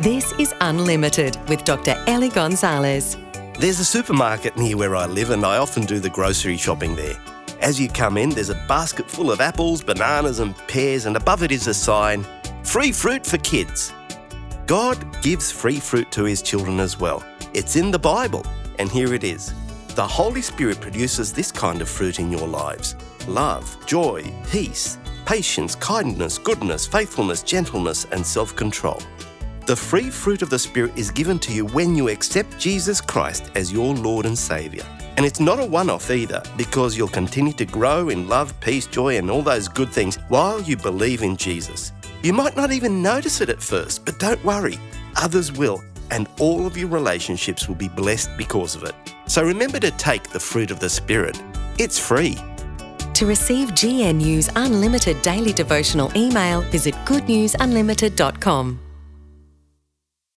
This is Unlimited with Dr. Ellie Gonzalez. There's a supermarket near where I live, and I often do the grocery shopping there. As you come in, there's a basket full of apples, bananas, and pears, and above it is a sign Free fruit for kids. God gives free fruit to his children as well. It's in the Bible, and here it is. The Holy Spirit produces this kind of fruit in your lives love, joy, peace, patience, kindness, goodness, faithfulness, gentleness, and self control. The free fruit of the Spirit is given to you when you accept Jesus Christ as your Lord and Saviour. And it's not a one off either, because you'll continue to grow in love, peace, joy, and all those good things while you believe in Jesus. You might not even notice it at first, but don't worry, others will, and all of your relationships will be blessed because of it. So remember to take the fruit of the Spirit. It's free. To receive GNU's unlimited daily devotional email, visit goodnewsunlimited.com.